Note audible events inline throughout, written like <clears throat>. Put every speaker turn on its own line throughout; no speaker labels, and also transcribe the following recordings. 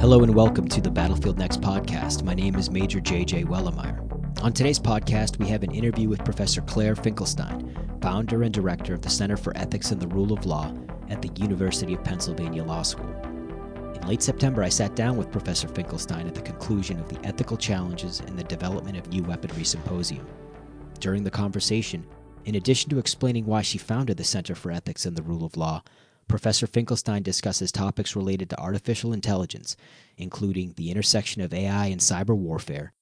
Hello and welcome to the Battlefield Next podcast. My name is Major JJ Wellemeyer. On today's podcast, we have an interview with Professor Claire Finkelstein, founder and director of the Center for Ethics and the Rule of Law at the University of Pennsylvania Law School. In late September, I sat down with Professor Finkelstein at the conclusion of the ethical challenges in the development of new weaponry symposium. During the conversation, in addition to explaining why she founded the Center for Ethics and the Rule of Law, Professor Finkelstein discusses topics related to artificial intelligence, including the intersection of AI and cyber warfare,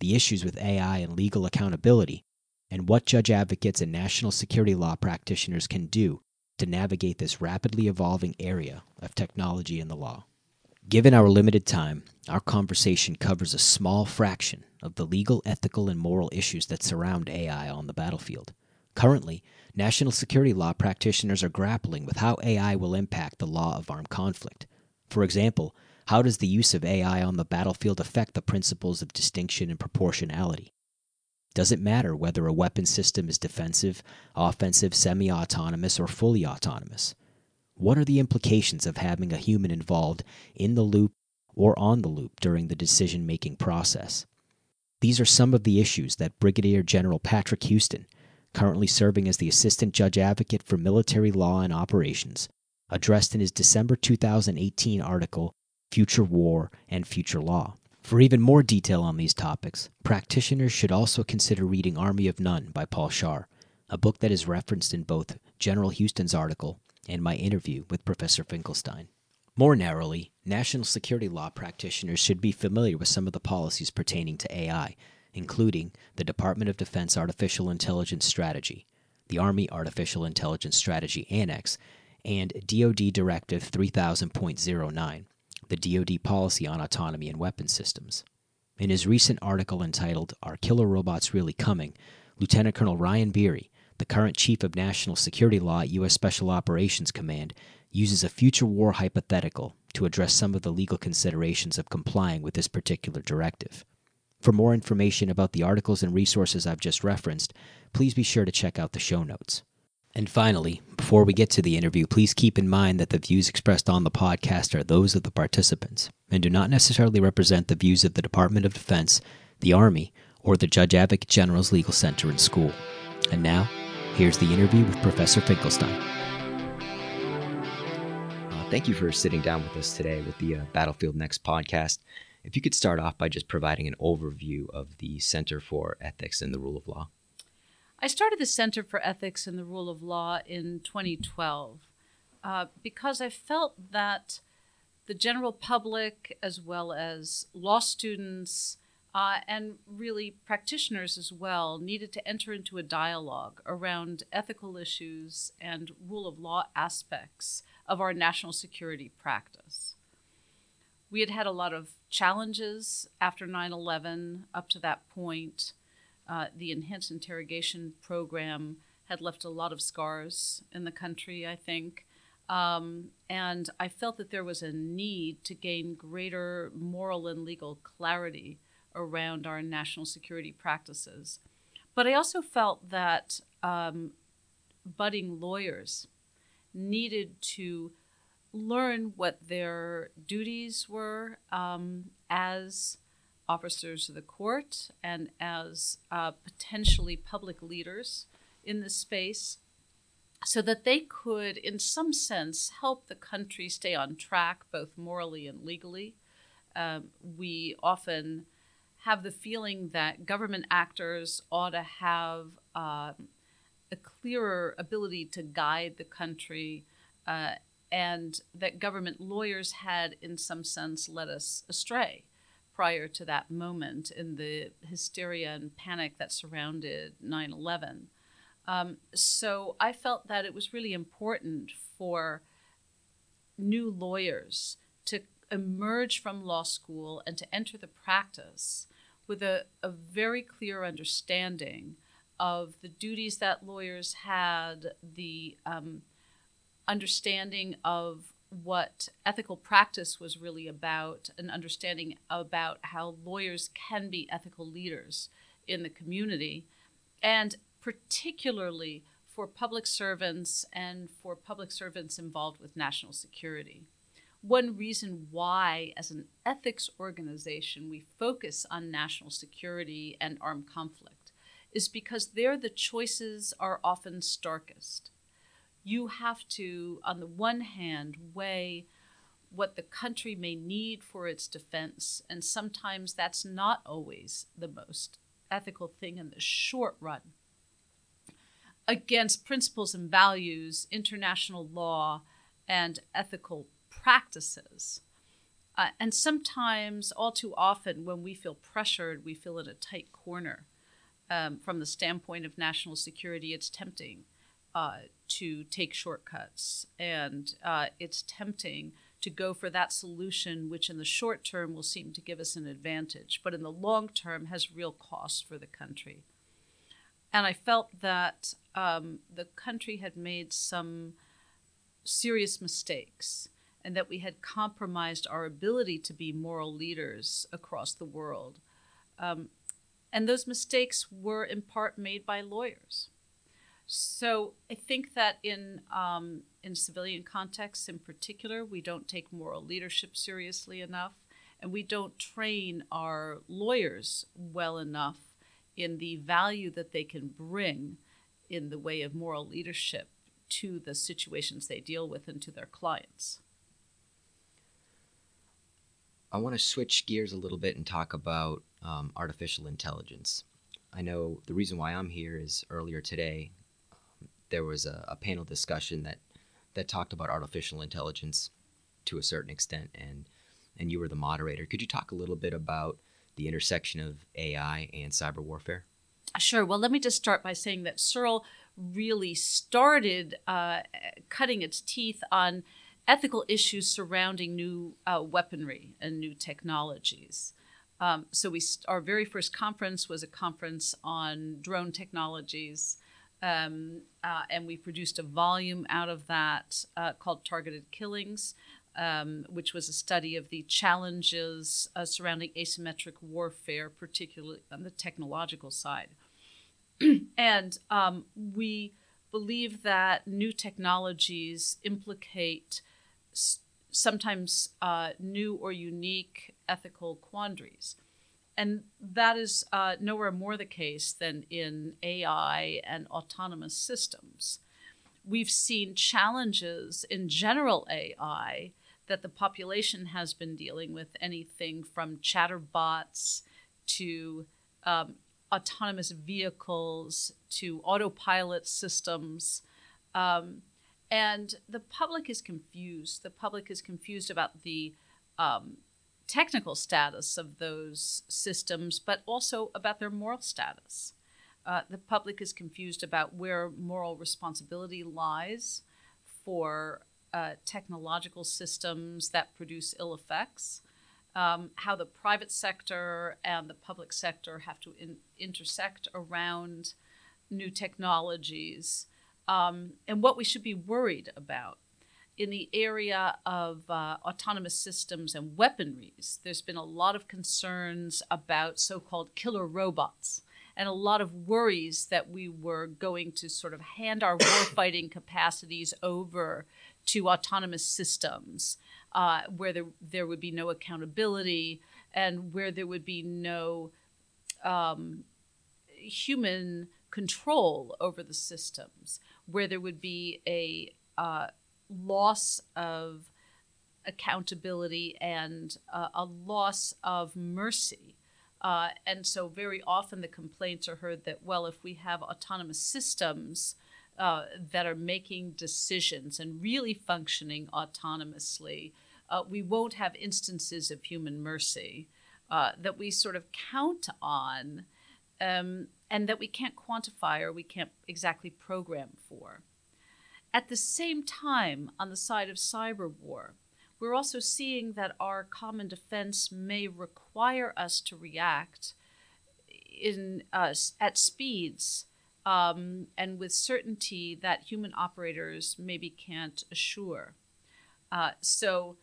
the issues with AI and legal accountability, and what judge advocates and national security law practitioners can do to navigate this rapidly evolving area of technology and the law. Given our limited time, our conversation covers a small fraction of the legal, ethical, and moral issues that surround AI on the battlefield. Currently, national security law practitioners are grappling with how AI will impact the law of armed conflict. For example, how does the use of AI on the battlefield affect the principles of distinction and proportionality? Does it matter whether a weapon system is defensive, offensive, semi autonomous, or fully autonomous? What are the implications of having a human involved in the loop or on the loop during the decision making process? These are some of the issues that Brigadier General Patrick Huston, currently serving as the Assistant Judge Advocate for Military Law and Operations, addressed in his December 2018 article, Future War and Future Law. For even more detail on these topics, practitioners should also consider reading Army of None by Paul Scharre, a book that is referenced in both General Huston's article and my interview with Professor Finkelstein. More narrowly, national security law practitioners should be familiar with some of the policies pertaining to AI, including the Department of Defense Artificial Intelligence Strategy, the Army Artificial Intelligence Strategy Annex, and DoD Directive 3000.09, the DoD Policy on Autonomy and Weapons Systems. In his recent article entitled Are Killer Robots Really Coming? Lieutenant Colonel Ryan Beery, the current Chief of National Security Law at U.S. Special Operations Command, uses a future war hypothetical to address some of the legal considerations of complying with this particular directive. For more information about the articles and resources I've just referenced, please be sure to check out the show notes. And finally, before we get to the interview, please keep in mind that the views expressed on the podcast are those of the participants and do not necessarily represent the views of the Department of Defense, the Army, or the Judge Advocate General's Legal Center and School. And now, here's the interview with Professor Finkelstein. Uh, thank you for sitting down with us today with the uh, Battlefield Next podcast. If you could start off by just providing an overview of the Center for Ethics and the Rule of Law.
I started the Center for Ethics and the Rule of Law in 2012 uh, because I felt that the general public, as well as law students, uh, and really practitioners as well, needed to enter into a dialogue around ethical issues and rule of law aspects of our national security practice. We had had a lot of challenges after 9 11 up to that point. Uh, the enhanced interrogation program had left a lot of scars in the country, I think. Um, and I felt that there was a need to gain greater moral and legal clarity around our national security practices. But I also felt that um, budding lawyers needed to learn what their duties were um, as officers of the court and as uh, potentially public leaders in this space so that they could, in some sense, help the country stay on track both morally and legally. Um, we often have the feeling that government actors ought to have uh, a clearer ability to guide the country uh, and that government lawyers had, in some sense, led us astray prior to that moment in the hysteria and panic that surrounded 9 11. Um, so I felt that it was really important for new lawyers to emerge from law school and to enter the practice with a, a very clear understanding of the duties that lawyers had, the um, understanding of what ethical practice was really about, an understanding about how lawyers can be ethical leaders in the community, and particularly for public servants and for public servants involved with national security. one reason why, as an ethics organization, we focus on national security and armed conflict is because there the choices are often starkest. You have to, on the one hand, weigh what the country may need for its defense, and sometimes that's not always the most ethical thing in the short run, against principles and values, international law, and ethical practices. Uh, and sometimes, all too often, when we feel pressured, we feel in a tight corner. Um, from the standpoint of national security, it's tempting uh, to take shortcuts, and uh, it's tempting to go for that solution, which in the short term will seem to give us an advantage, but in the long term has real costs for the country. And I felt that um, the country had made some serious mistakes and that we had compromised our ability to be moral leaders across the world. Um, and those mistakes were in part made by lawyers. So I think that in um, in civilian contexts, in particular, we don't take moral leadership seriously enough, and we don't train our lawyers well enough in the value that they can bring in the way of moral leadership to the situations they deal with and to their clients.
I want to switch gears a little bit and talk about um, artificial intelligence. I know the reason why I'm here is earlier today there was a, a, panel discussion that that talked about artificial intelligence to a certain extent, and and you were the moderator. Could you talk a little bit about the intersection of AI and cyber warfare?
Sure. Well, let me just start by saying that CERL really started uh, cutting its teeth on ethical issues surrounding new uh, weaponry and new technologies. Um, so we st- our very first conference was a conference on drone technologies, um, uh, and we produced a volume out of that uh, called Targeted Killings, um, which was a study of the challenges uh, surrounding asymmetric warfare, particularly on the technological side. <clears throat> and um, we believe that new technologies implicate sometimes uh, new or unique ethical quandaries. And that is uh, nowhere more the case than in AI and autonomous systems. We've seen challenges in general AI that the population has been dealing with, anything from chatterbots to um, autonomous vehicles to autopilot systems. Um, and the public is confused. The public is confused about the um, technical status of those systems, but also about their moral status. Uh, the public is confused about where moral responsibility lies for uh, technological systems that produce ill effects, um, how the private sector and the public sector have to in- intersect around new technologies um, and what we should be worried about. In the area of uh, autonomous systems and weaponries, there's been a lot of concerns about so called killer robots and a lot of worries that we were going to sort of hand our warfighting capacities over to autonomous systems uh, where there, there would be no accountability and where there would be no um, human control over the systems where there would be a uh, loss of accountability and uh, a loss of mercy. Uh, and so, very often, the complaints are heard that, well, if we have autonomous systems uh, that are making decisions and really functioning autonomously, uh, we won't have instances of human mercy uh, that we sort of count on um, and that we can't quantify or we can't exactly program for. At the same time, on the side of cyber war, we're also seeing that our common defense may require us to react in uh, at speeds um, and with certainty that human operators maybe can't assure. Uh, so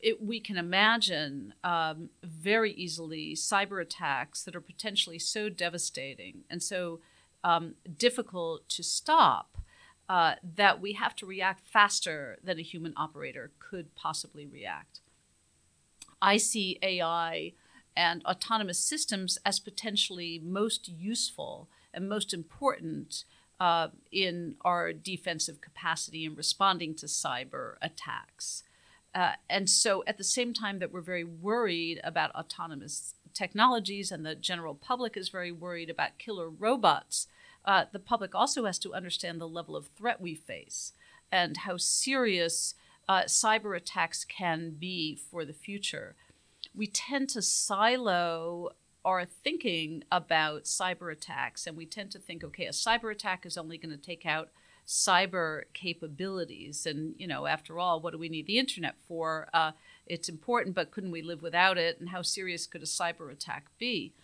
it, we can imagine um, very easily cyber attacks that are potentially so devastating and so um, difficult to stop uh, that we have to react faster than a human operator could possibly react. I see AI and autonomous systems as potentially most useful and most important uh, in our defensive capacity in responding to cyber attacks. Uh, and so, at the same time that we're very worried about autonomous technologies and the general public is very worried about killer robots, uh, the public also has to understand the level of threat we face and how serious uh, cyber attacks can be for the future. We tend to silo our thinking about cyber attacks, and we tend to think, okay, a cyber attack is only going to take out cyber capabilities. And, you know, after all, what do we need the internet for? Uh, it's important, but couldn't we live without it? And how serious could a cyber attack be?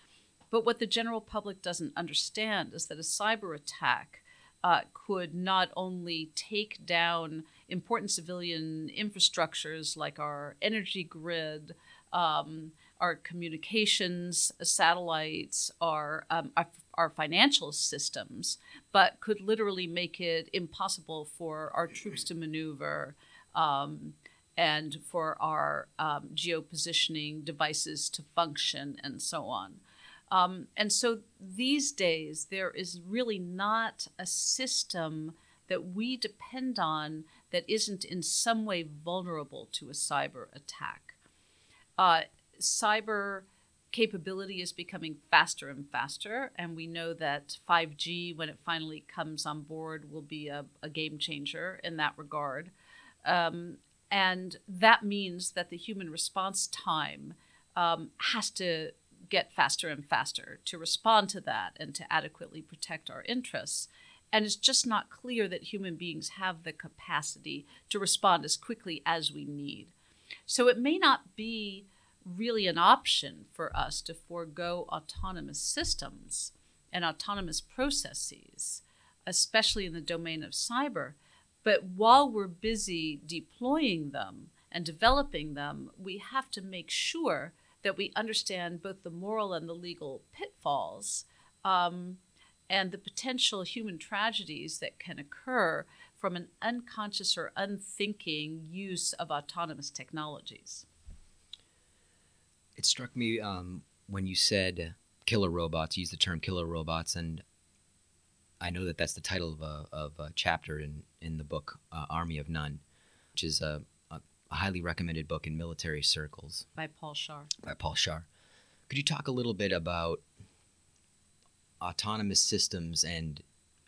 But what the general public doesn't understand is that a cyber attack uh, could not only take down important civilian infrastructures like our energy grid, um, our communications satellites, our, um, our, our financial systems, but could literally make it impossible for our troops to maneuver um, and for our um, geopositioning devices to function and so on. Um, and so these days, there is really not a system that we depend on that isn't in some way vulnerable to a cyber attack. Uh, cyber capability is becoming faster and faster, and we know that 5G, when it finally comes on board, will be a, a game changer in that regard. Um, and that means that the human response time um, has to get faster and faster to respond to that and to adequately protect our interests. And it's just not clear that human beings have the capacity to respond as quickly as we need. So it may not be really an option for us to forego autonomous systems and autonomous processes, especially in the domain of cyber. But while we're busy deploying them and developing them, we have to make sure that we understand both the moral and the legal pitfalls um, and the potential human tragedies that can occur from an unconscious or unthinking use of autonomous technologies.
It struck me um, when you said killer robots, you used the term killer robots, and I know that that's the title of a, of a chapter in, in the book uh, Army of None, which is a, a, highly recommended book in military circles.
By Paul Shar.
By Paul Scharre. Could you talk a little bit about autonomous systems and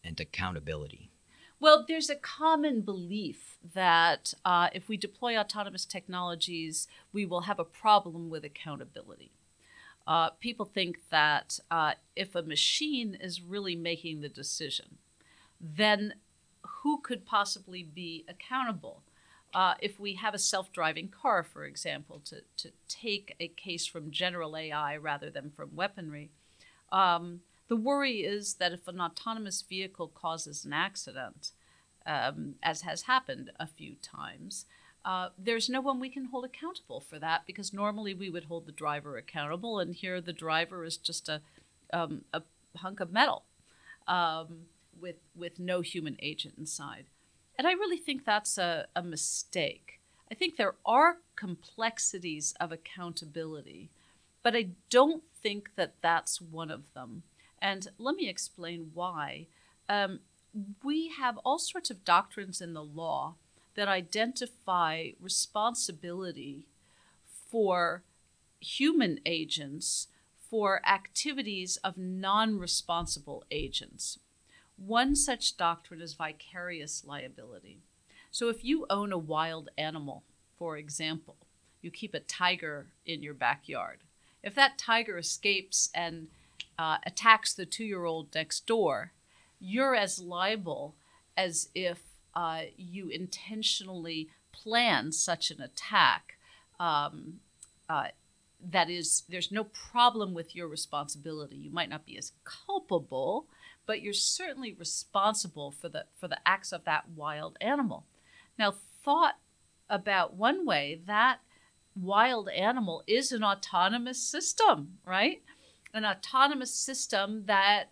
and accountability?
Well, there's a common belief that uh, if we deploy autonomous technologies, we will have a problem with accountability. Uh, people think that uh, if a machine is really making the decision, then who could possibly be accountable? Uh, if we have a self driving car, for example, to, to take a case from general AI rather than from weaponry, um, the worry is that if an autonomous vehicle causes an accident, um, as has happened a few times, uh, there's no one we can hold accountable for that because normally we would hold the driver accountable, and here the driver is just a, um, a hunk of metal um, with, with no human agent inside. And I really think that's a, a mistake. I think there are complexities of accountability, but I don't think that that's one of them. And let me explain why. Um, we have all sorts of doctrines in the law that identify responsibility for human agents for activities of non responsible agents. One such doctrine is vicarious liability. So, if you own a wild animal, for example, you keep a tiger in your backyard. If that tiger escapes and uh, attacks the two year old next door, you're as liable as if uh, you intentionally plan such an attack. Um, uh, that is, there's no problem with your responsibility. You might not be as culpable, but you're certainly responsible for the for the acts of that wild animal. Now, thought about one way, that wild animal is an autonomous system, right? an autonomous system that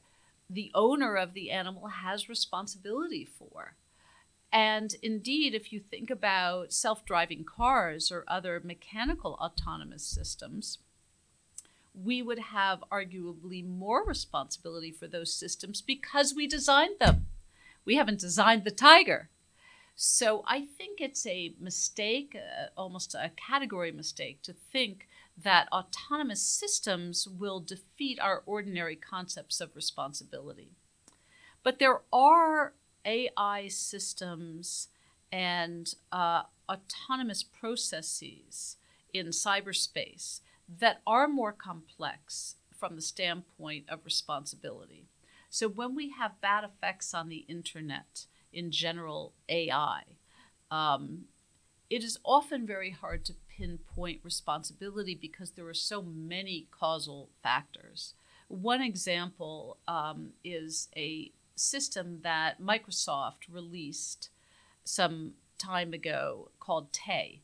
the owner of the animal has responsibility for. And indeed, if you think about self driving cars or other mechanical autonomous systems, we would have arguably more responsibility for those systems because we designed them. We haven't designed the tiger. So I think it's a mistake, uh, almost a category mistake, to think that autonomous systems will defeat our ordinary concepts of responsibility. But there are AI systems and uh, autonomous processes in cyberspace that are more complex from the standpoint of responsibility. So when we have bad effects on the internet, in general AI, um, it is often very hard to pinpoint responsibility because there are so many causal factors. One example um, is a system that Microsoft released some time ago called Tay.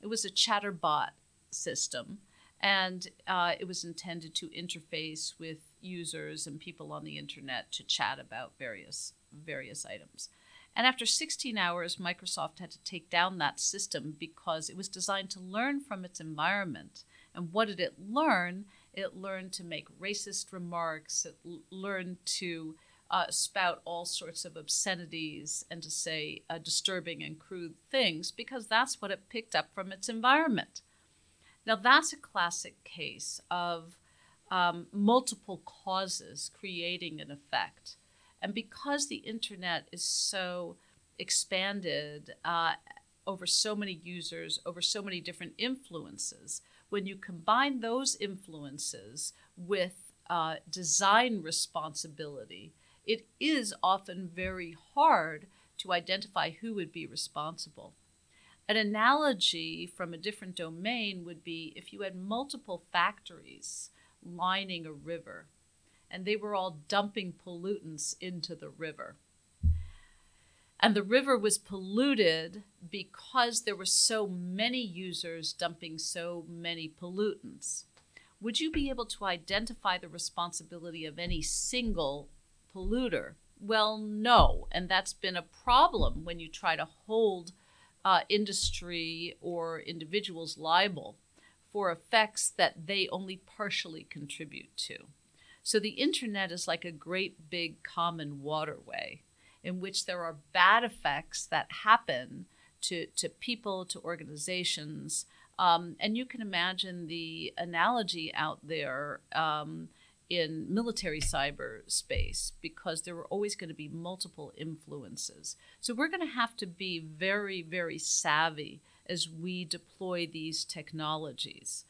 It was a chatterbot system and uh, it was intended to interface with users and people on the internet to chat about various various items. And after 16 hours, Microsoft had to take down that system because it was designed to learn from its environment. And what did it learn? It learned to make racist remarks. It l- learned to uh, spout all sorts of obscenities and to say uh, disturbing and crude things because that's what it picked up from its environment. Now, that's a classic case of um, multiple causes creating an effect. And because the internet is so expanded uh, over so many users, over so many different influences, when you combine those influences with uh, design responsibility, it is often very hard to identify who would be responsible. An analogy from a different domain would be if you had multiple factories lining a river and they were all dumping pollutants into the river. And the river was polluted because there were so many users dumping so many pollutants. Would you be able to identify the responsibility of any single polluter? Well, no. And that's been a problem when you try to hold uh, industry or individuals liable for effects that they only partially contribute to. So the internet is like a great big common waterway in which there are bad effects that happen to, to people, to organizations. Um, and you can imagine the analogy out there um, in military cyberspace because there are always going to be multiple influences. So we're going to have to be very, very savvy as we deploy these technologies.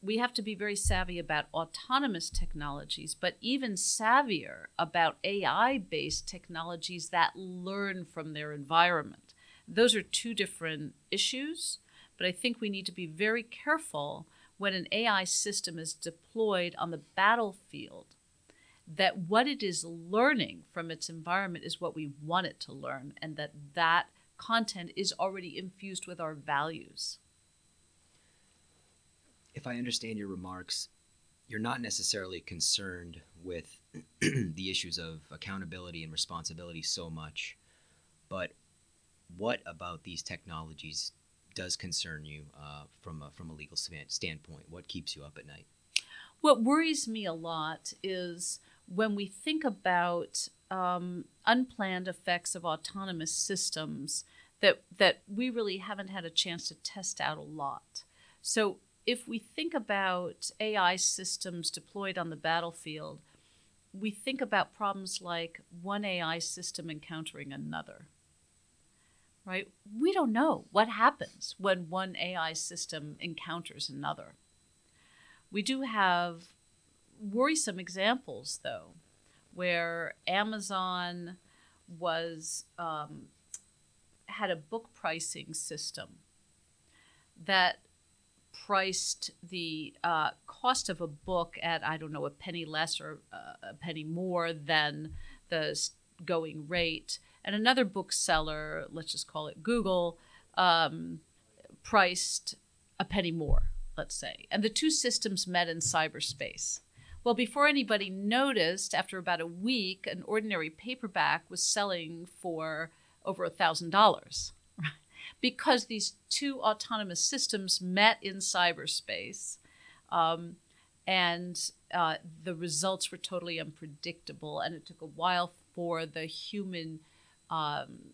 We have to be very savvy about autonomous technologies, but even savvier about AI based technologies that learn from their environment. Those are two different issues, but I think we need to be very careful when an AI system is deployed on the battlefield that what it is learning from its environment is what we want it to learn and that that content is already infused with our values.
If I understand your remarks, you're not necessarily concerned with <clears throat> the issues of accountability and responsibility so much, but what about these technologies does concern you uh, from a, from a legal standpoint? What keeps you up at night?
What worries me a lot is when we think about um, unplanned effects of autonomous systems that that we really haven't had a chance to test out a lot. So if we think about AI systems deployed on the battlefield, we think about problems like one AI system encountering another right? We don't know what happens when one AI system encounters another. We do have worrisome examples, though, where Amazon was um, had a book pricing system that priced the uh, cost of a book at I don't know a penny less or uh, a penny more than the going rate, and another bookseller, let's just call it Google, um, priced a penny more, let's say. And the two systems met in cyberspace. Well, before anybody noticed, after about a week, an ordinary paperback was selling for over a thousand dollars <laughs> because these two autonomous systems met in cyberspace um, and uh, the results were totally unpredictable and it took a while for the human um,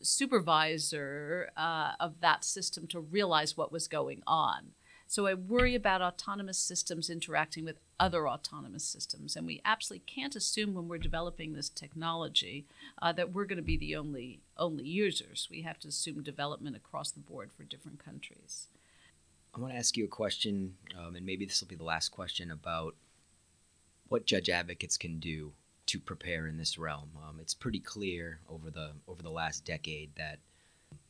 supervisor uh, of that system to realize what was going on so I worry about autonomous systems interacting with other autonomous systems. And we absolutely can't assume when we're developing this technology uh, that we're going to be the only, only users. We have to assume development across the board for different countries.
I want to ask you a question, um, and maybe this will be the last question about what judge advocates can do to prepare in this realm. Um, it's pretty clear over the over the last decade that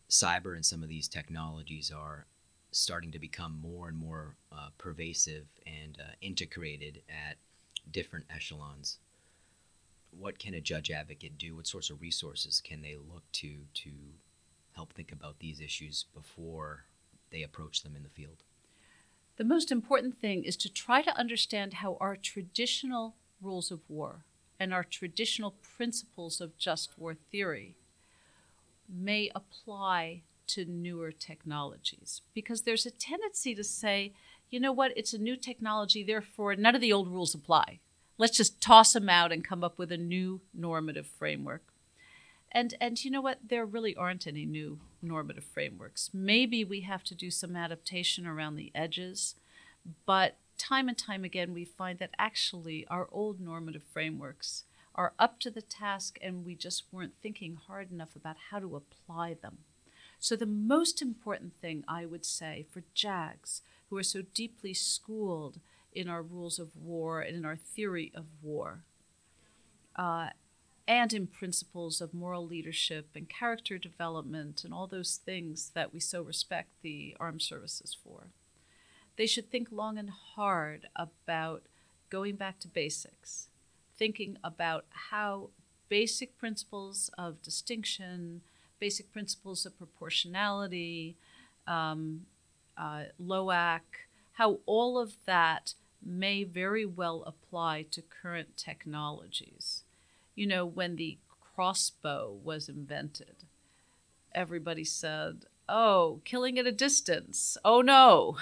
cyber and some of these technologies are starting to become more and more uh, pervasive and uh, integrated at different echelons. What can a judge advocate do? What sorts of resources can they look to to help think about these issues before they approach them in the field?
The most important thing is to try to understand how our traditional rules of war and our traditional principles of just war theory may apply to newer technologies because there's a tendency to say, you know what, it's a new technology, therefore none of the old rules apply. Let's just toss them out and come up with a new normative framework. And and you know what, there really aren't any new normative frameworks. Maybe we have to do some adaptation around the edges, but time and time again we find that actually our old normative frameworks are up to the task and we just weren't thinking hard enough about how to apply them. So, the most important thing I would say for JAGs who are so deeply schooled in our rules of war and in our theory of war, uh, and in principles of moral leadership and character development and all those things that we so respect the armed services for. They should think long and hard about going back to basics, thinking about how basic principles of distinction, basic principles of proportionality, um, uh, LOAC, how all of that may very well apply to current technologies. You know, when the crossbow was invented, everybody said, oh, killing at a distance. Oh no,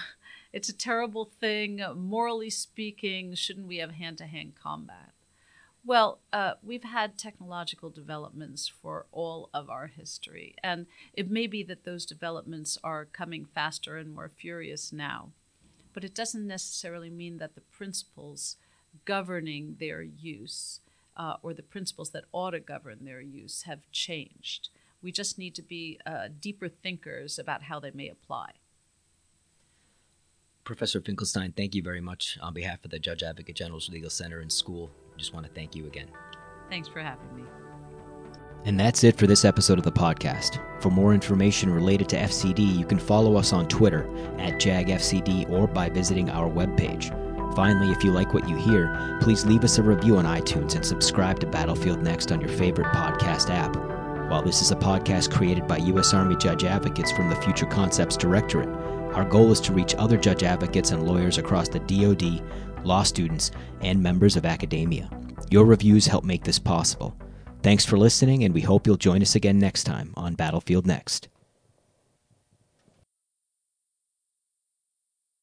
it's a terrible thing. Morally speaking, shouldn't we have hand to hand combat? Well, uh, we've had technological developments for all of our history, and it may be that those developments are coming faster and more furious now, but it doesn't necessarily mean that the principles governing their use uh, or the principles that ought to govern their use have changed. We just need to be uh, deeper thinkers about how they may apply.
Professor Finkelstein, thank you very much on behalf of the Judge Advocate General's Legal Center and School just want to thank you again.
Thanks for having me.
And that's it for this episode of the podcast. For more information related to FCD, you can follow us on Twitter at JAGFCD or by visiting our webpage. Finally, if you like what you hear, please leave us a review on iTunes and subscribe to Battlefield Next on your favorite podcast app. While this is a podcast created by U.S. Army Judge Advocates from the Future Concepts Directorate, our goal is to reach other judge advocates and lawyers across the DoD, law students, and members of academia. Your reviews help make this possible. Thanks for listening, and we hope you'll join us again next time on Battlefield Next.